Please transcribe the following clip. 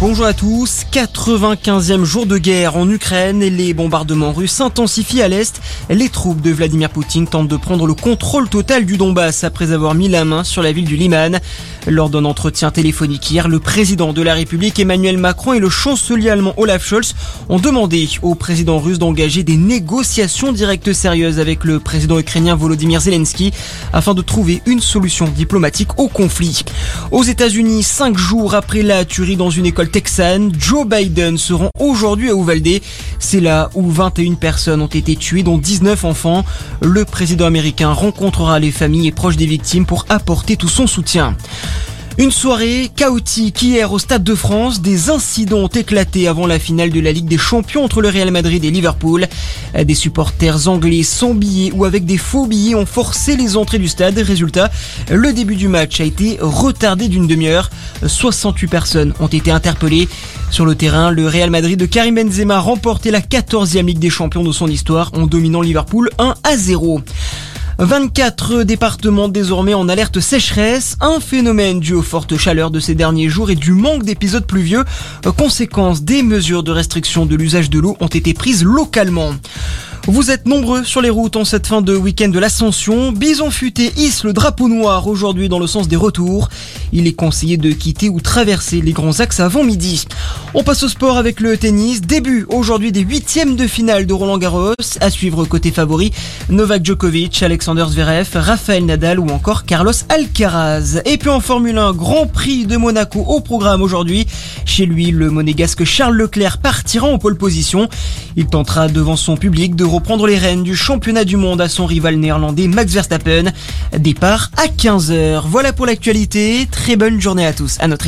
Bonjour à tous. 95e jour de guerre en Ukraine et les bombardements russes s'intensifient à l'Est. Les troupes de Vladimir Poutine tentent de prendre le contrôle total du Donbass après avoir mis la main sur la ville du Liman. Lors d'un entretien téléphonique hier, le président de la République Emmanuel Macron et le chancelier allemand Olaf Scholz ont demandé au président russe d'engager des négociations directes sérieuses avec le président ukrainien Volodymyr Zelensky afin de trouver une solution diplomatique au conflit. Aux États-Unis, cinq jours après la tuerie dans une école texane, Joe Biden se rend aujourd'hui à Uvalde. C'est là où 21 personnes ont été tuées, dont 19 enfants. Le président américain rencontrera les familles et proches des victimes pour apporter tout son soutien. Une soirée chaotique hier au Stade de France. Des incidents ont éclaté avant la finale de la Ligue des Champions entre le Real Madrid et Liverpool. Des supporters anglais sans billets ou avec des faux billets ont forcé les entrées du stade. Résultat, le début du match a été retardé d'une demi-heure. 68 personnes ont été interpellées. Sur le terrain, le Real Madrid de Karim Benzema remporté la 14e Ligue des Champions de son histoire en dominant Liverpool 1 à 0. 24 départements désormais en alerte sécheresse, un phénomène dû aux fortes chaleurs de ces derniers jours et du manque d'épisodes pluvieux. Conséquence, des mesures de restriction de l'usage de l'eau ont été prises localement. Vous êtes nombreux sur les routes en cette fin de week-end de l'Ascension. Bison Futé hisse le drapeau noir aujourd'hui dans le sens des retours. Il est conseillé de quitter ou traverser les grands axes avant midi. On passe au sport avec le tennis. Début aujourd'hui des huitièmes de finale de Roland Garros. À suivre côté favori, Novak Djokovic, Alexander Zverev, Rafael Nadal ou encore Carlos Alcaraz. Et puis en Formule 1, Grand Prix de Monaco au programme aujourd'hui. Chez lui, le monégasque Charles Leclerc partira en pole position. Il tentera devant son public de reprendre les rênes du championnat du monde à son rival néerlandais Max Verstappen. Départ à 15h. Voilà pour l'actualité. Très bonne journée à tous. À notre